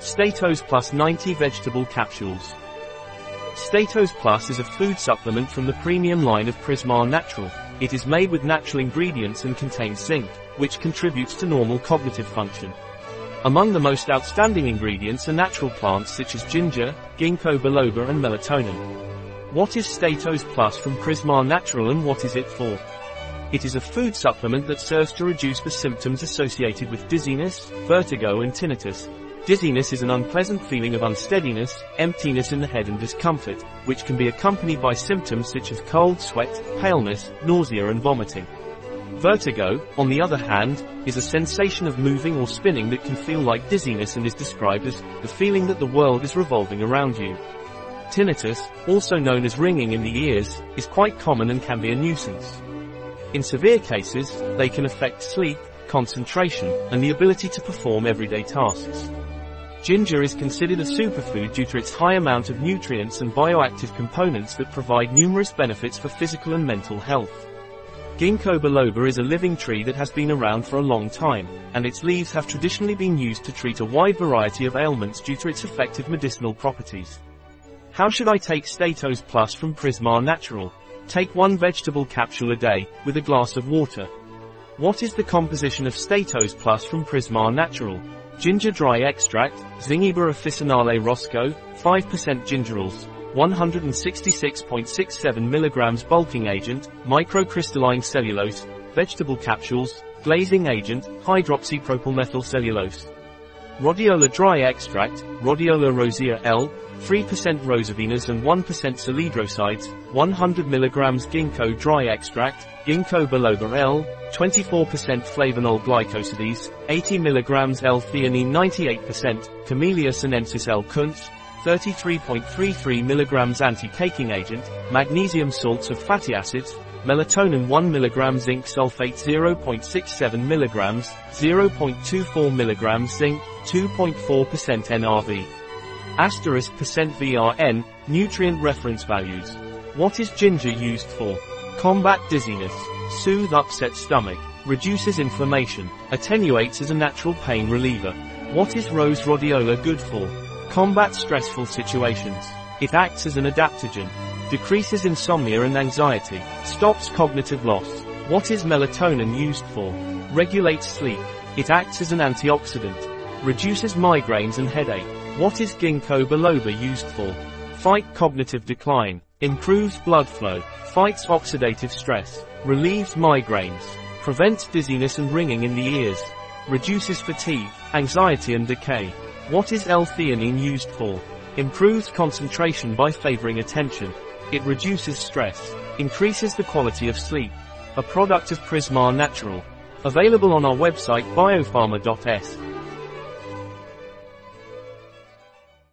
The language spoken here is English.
Statos Plus 90 Vegetable Capsules. Statos Plus is a food supplement from the premium line of Prisma Natural. It is made with natural ingredients and contains zinc, which contributes to normal cognitive function. Among the most outstanding ingredients are natural plants such as ginger, ginkgo biloba and melatonin. What is Statos Plus from Prisma Natural and what is it for? It is a food supplement that serves to reduce the symptoms associated with dizziness, vertigo and tinnitus. Dizziness is an unpleasant feeling of unsteadiness, emptiness in the head and discomfort, which can be accompanied by symptoms such as cold sweat, paleness, nausea and vomiting. Vertigo, on the other hand, is a sensation of moving or spinning that can feel like dizziness and is described as the feeling that the world is revolving around you. Tinnitus, also known as ringing in the ears, is quite common and can be a nuisance. In severe cases, they can affect sleep, concentration, and the ability to perform everyday tasks. Ginger is considered a superfood due to its high amount of nutrients and bioactive components that provide numerous benefits for physical and mental health. Ginkgo biloba is a living tree that has been around for a long time, and its leaves have traditionally been used to treat a wide variety of ailments due to its effective medicinal properties. How should I take Statos Plus from Prisma Natural? Take one vegetable capsule a day, with a glass of water. What is the composition of Statos Plus from Prisma Natural? Ginger dry extract, Zingiber officinale roscoe, 5% gingerols, 166.67 mg bulking agent, microcrystalline cellulose, vegetable capsules, glazing agent, hydroxypropylmethylcellulose. Rhodiola dry extract, Rhodiola rosea L, 3% rosavinas and 1% salidrosides, 100 mg ginkgo dry extract, ginkgo biloba L, 24% flavonol glycosides, 80 mg L-theanine 98%, Camellia sinensis L. Kuntze, 33.33 mg anti-caking agent, magnesium salts of fatty acids, melatonin 1 mg zinc sulfate 0.67 mg, 0.24 mg zinc, 2.4% NRV. Asterisk percent VRN, nutrient reference values. What is ginger used for? Combat dizziness, soothe upset stomach, reduces inflammation, attenuates as a natural pain reliever. What is rose rhodiola good for? Combat stressful situations. It acts as an adaptogen, decreases insomnia and anxiety, stops cognitive loss. What is melatonin used for? Regulates sleep. It acts as an antioxidant, reduces migraines and headache. What is ginkgo biloba used for? Fight cognitive decline, improves blood flow, fights oxidative stress, relieves migraines, prevents dizziness and ringing in the ears, reduces fatigue, anxiety and decay. What is L-theanine used for? Improves concentration by favoring attention. It reduces stress, increases the quality of sleep. A product of Prisma Natural. Available on our website biopharma.s.